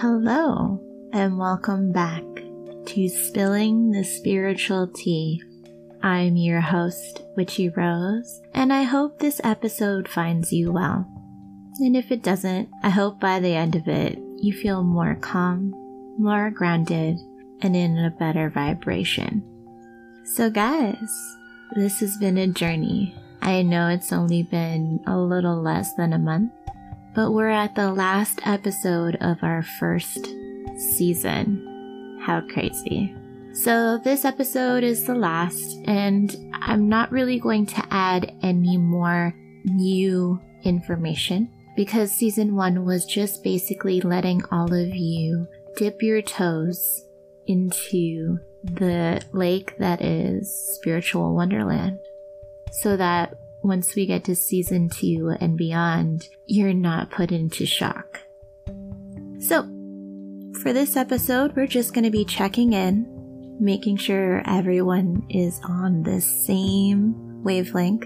hello, and welcome back to Spilling the Spiritual Tea. I'm your host, Witchy Rose, and I hope this episode finds you well. And if it doesn't, I hope by the end of it, you feel more calm, more grounded, and in a better vibration. So, guys, this has been a journey. I know it's only been a little less than a month but we're at the last episode of our first season. How crazy. So, this episode is the last, and I'm not really going to add any more new information because season one was just basically letting all of you dip your toes into the lake that is spiritual wonderland so that once we get to season two and beyond, you're not put into shock. So, for this episode, we're just going to be checking in, making sure everyone is on the same wavelength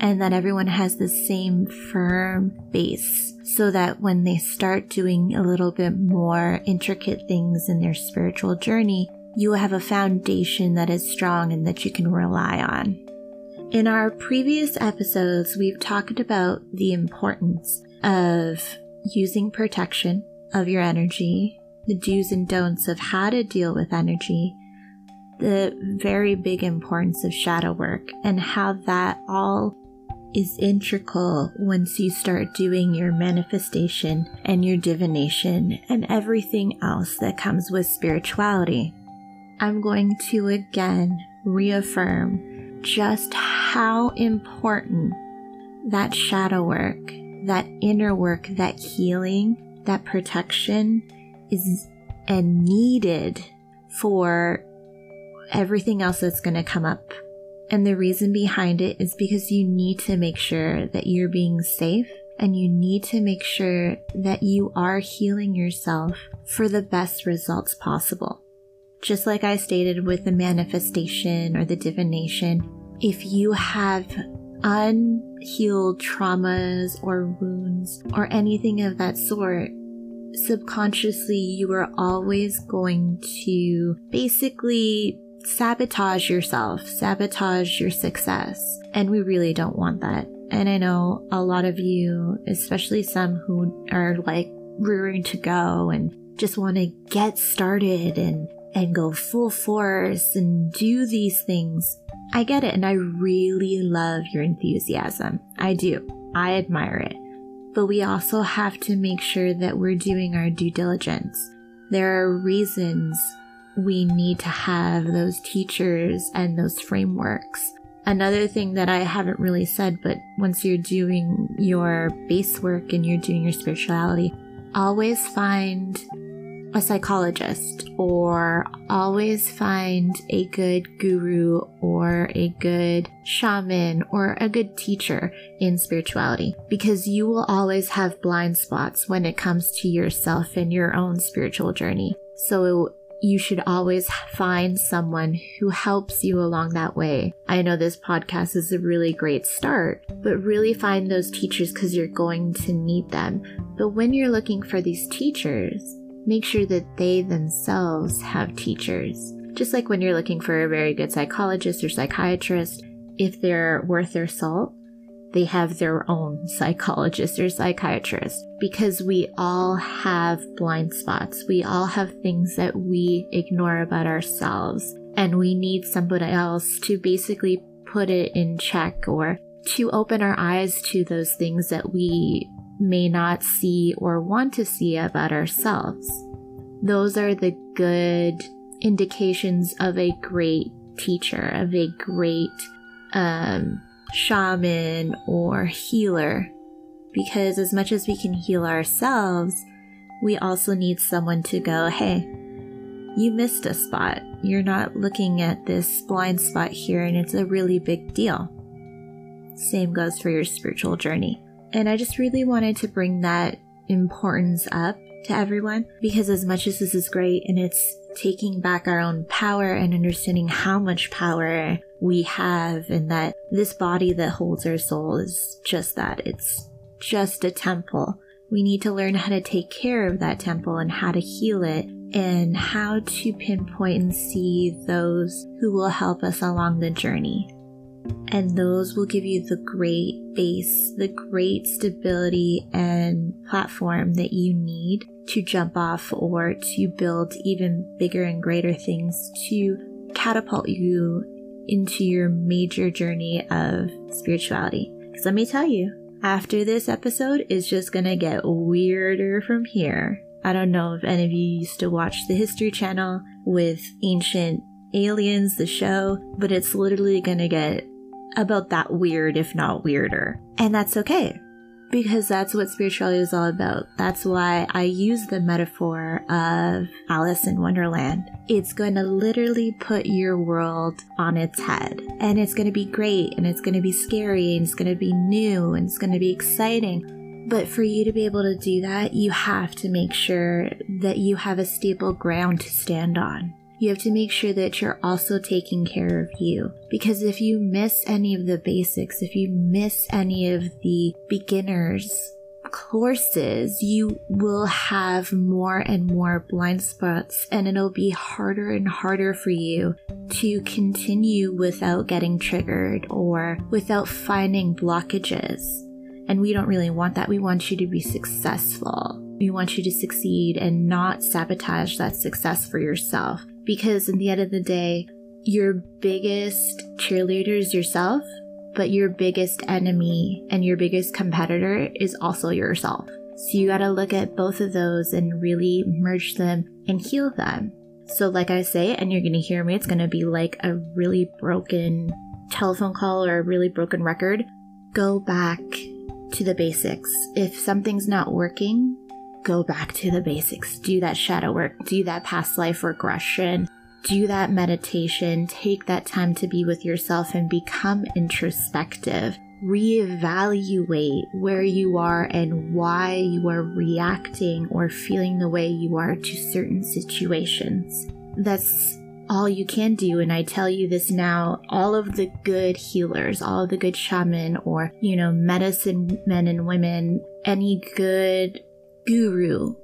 and that everyone has the same firm base so that when they start doing a little bit more intricate things in their spiritual journey, you have a foundation that is strong and that you can rely on. In our previous episodes, we've talked about the importance of using protection of your energy, the do's and don'ts of how to deal with energy, the very big importance of shadow work, and how that all is integral once you start doing your manifestation and your divination and everything else that comes with spirituality. I'm going to again reaffirm just how important that shadow work, that inner work, that healing, that protection is and needed for everything else that's going to come up. And the reason behind it is because you need to make sure that you're being safe and you need to make sure that you are healing yourself for the best results possible. Just like I stated with the manifestation or the divination, if you have unhealed traumas or wounds or anything of that sort, subconsciously you are always going to basically sabotage yourself, sabotage your success. And we really don't want that. And I know a lot of you, especially some who are like rearing to go and just want to get started and and go full force and do these things. I get it and I really love your enthusiasm. I do. I admire it. But we also have to make sure that we're doing our due diligence. There are reasons we need to have those teachers and those frameworks. Another thing that I haven't really said, but once you're doing your base work and you're doing your spirituality, always find a psychologist or always find a good guru or a good shaman or a good teacher in spirituality because you will always have blind spots when it comes to yourself and your own spiritual journey. So you should always find someone who helps you along that way. I know this podcast is a really great start, but really find those teachers because you're going to need them. But when you're looking for these teachers, make sure that they themselves have teachers. Just like when you're looking for a very good psychologist or psychiatrist, if they're worth their salt, they have their own psychologist or psychiatrist because we all have blind spots. We all have things that we ignore about ourselves, and we need somebody else to basically put it in check or to open our eyes to those things that we may not see or want to see about ourselves. Those are the good indications of a great teacher, of a great um, shaman or healer. Because as much as we can heal ourselves, we also need someone to go, hey, you missed a spot. You're not looking at this blind spot here, and it's a really big deal. Same goes for your spiritual journey. And I just really wanted to bring that importance up to everyone because as much as this is great and it's taking back our own power and understanding how much power we have and that this body that holds our soul is just that. It's just a temple We need to learn how to take care of that temple and how to heal it and how to pinpoint and see those who will help us along the journey. And those will give you the great base, the great stability and platform that you need to jump off or to build even bigger and greater things to catapult you into your major journey of spirituality. Because let me tell you, after this episode is just gonna get weirder from here. I don't know if any of you used to watch the History Channel with Ancient Aliens, the show, but it's literally gonna get about that weird, if not weirder. And that's okay because that's what spirituality is all about. That's why I use the metaphor of Alice in Wonderland. It's going to literally put your world on its head, and it's going to be great, and it's going to be scary, and it's going to be new, and it's going to be exciting. But for you to be able to do that, you have to make sure that you have a stable ground to stand on you have to make sure that you're also taking care of you. Because if you miss any of the basics, if you miss any of the beginners courses, you will have more and more blind spots, and it'll be harder and harder for you to continue without getting triggered or without finding blockages. And we don't really want that. We want you to be successful. We want you to succeed and not sabotage that success for yourself because in the end of the day, your biggest cheerleader is yourself, but your biggest enemy and your biggest competitor is also yourself. So you gotta look at both of those and really merge them and heal them. So, like I say, and you're gonna hear me, it's gonna be like a really broken telephone call or a really broken record. Go back to the basics. If something's not working, go back to the basics. Do that shadow work, do that past life regression, do that meditation, take that time to be with yourself and become introspective. Reevaluate where you are and why you are reacting or feeling the way you are to certain situations. That's all you can do. And I tell you this now, all of the good healers, all of the good shaman or, you know, medicine men and women, any good guru.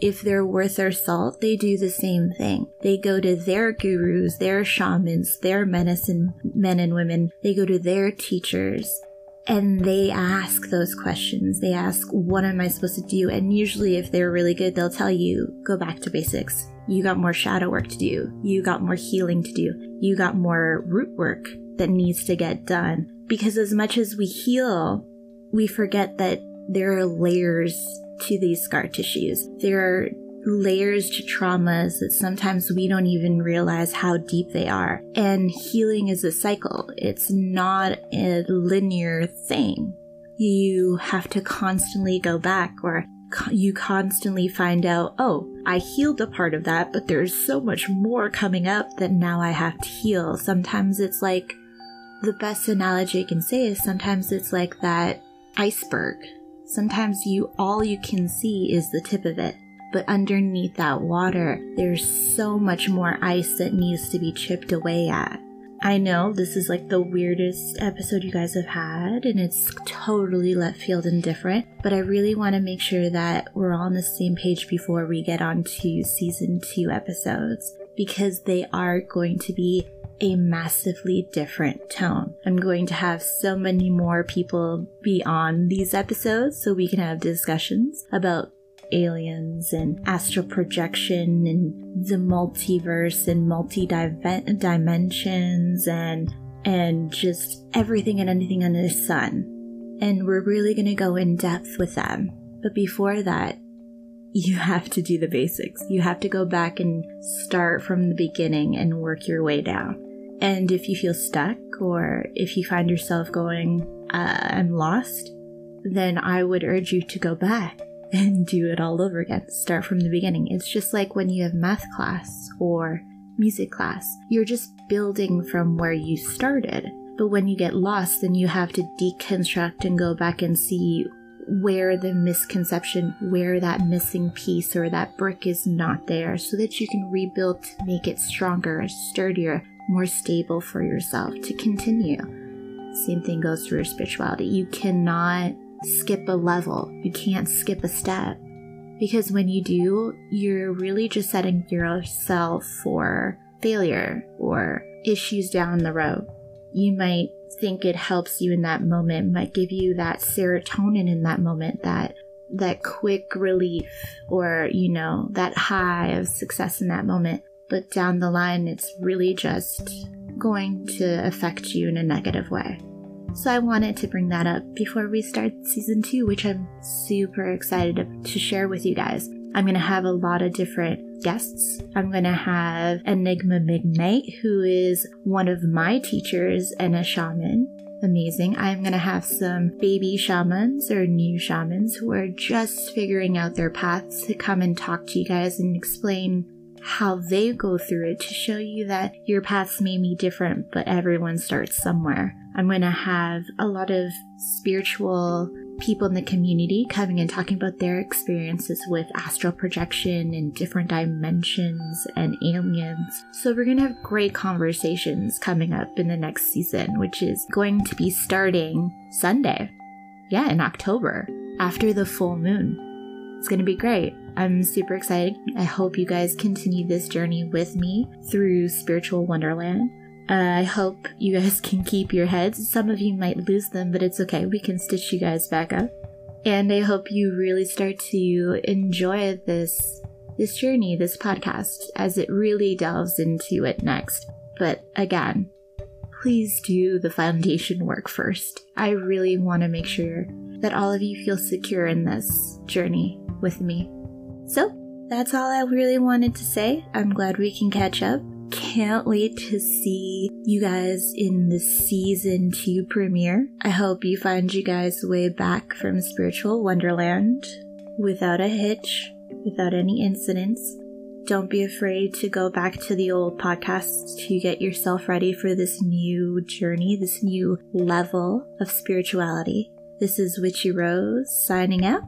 If they're worth their salt, they do the same thing. They go to their gurus, their shamans, their medicine men and women. They go to their teachers and they ask those questions. They ask, What am I supposed to do? And usually, if they're really good, they'll tell you, Go back to basics. You got more shadow work to do. You got more healing to do. You got more root work that needs to get done. Because as much as we heal, we forget that there are layers to these scar tissues. There are layers to traumas that sometimes we don't even realize how deep they are. And healing is a cycle, it's not a linear thing. You have to constantly go back, or you constantly find out, oh, I healed a part of that, but there's so much more coming up that now I have to heal. Sometimes it's like the best analogy I can say is sometimes it's like that iceberg Sometimes you all you can see is the tip of it, but underneath that water, there's so much more ice that needs to be chipped away at. I know this is like the weirdest episode you guys have had, and it's totally left field and different, but I really want to make sure that we're all on the same page before we get on to season two episodes because they are going to be a massively different tone. I'm going to have so many more people be on these episodes so we can have discussions about aliens and astral projection and the multiverse and multi dimensions and and just everything and anything under the sun. And we're really going to go in depth with them. But before that, you have to do the basics. You have to go back and start from the beginning and work your way down. And if you feel stuck or if you find yourself going, uh, I'm lost, then I would urge you to go back and do it all over again. Start from the beginning. It's just like when you have math class or music class, you're just building from where you started. But when you get lost, then you have to deconstruct and go back and see where the misconception, where that missing piece or that brick is not there, so that you can rebuild to make it stronger, sturdier, more stable for yourself to continue. Same thing goes for your spirituality. You cannot skip a level, you can't skip a step. Because when you do, you're really just setting yourself for failure or issues down the road. You might think it helps you in that moment, might give you that serotonin in that moment, that that quick relief or, you know, that high of success in that moment. But down the line, it's really just going to affect you in a negative way. So I wanted to bring that up before we start season two, which I'm super excited to share with you guys. I'm going to have a lot of different guests. I'm going to have Enigma Midnight, who is one of my teachers and a shaman. Amazing. I'm going to have some baby shamans or new shamans who are just figuring out their paths to come and talk to you guys and explain how they go through it to show you that your paths may be different, but everyone starts somewhere. I'm going to have a lot of spiritual people in the community coming and talking about their experiences with astral projection and different dimensions and aliens. So, we're going to have great conversations coming up in the next season, which is going to be starting Sunday. Yeah, in October, after the full moon. It's going to be great. I'm super excited. I hope you guys continue this journey with me through Spiritual Wonderland. Uh, I hope you guys can keep your heads. Some of you might lose them, but it's okay. We can stitch you guys back up. And I hope you really start to enjoy this this journey, this podcast, as it really delves into it next. But again, please do the foundation work first. I really want to make sure that all of you feel secure in this journey with me. So, that's all I really wanted to say. I'm glad we can catch up can't wait to see you guys in the season two premiere. I hope you find you guys way back from Spiritual Wonderland without a hitch, without any incidents. Don't be afraid to go back to the old podcasts to get yourself ready for this new journey, this new level of spirituality. This is Witchy Rose signing out.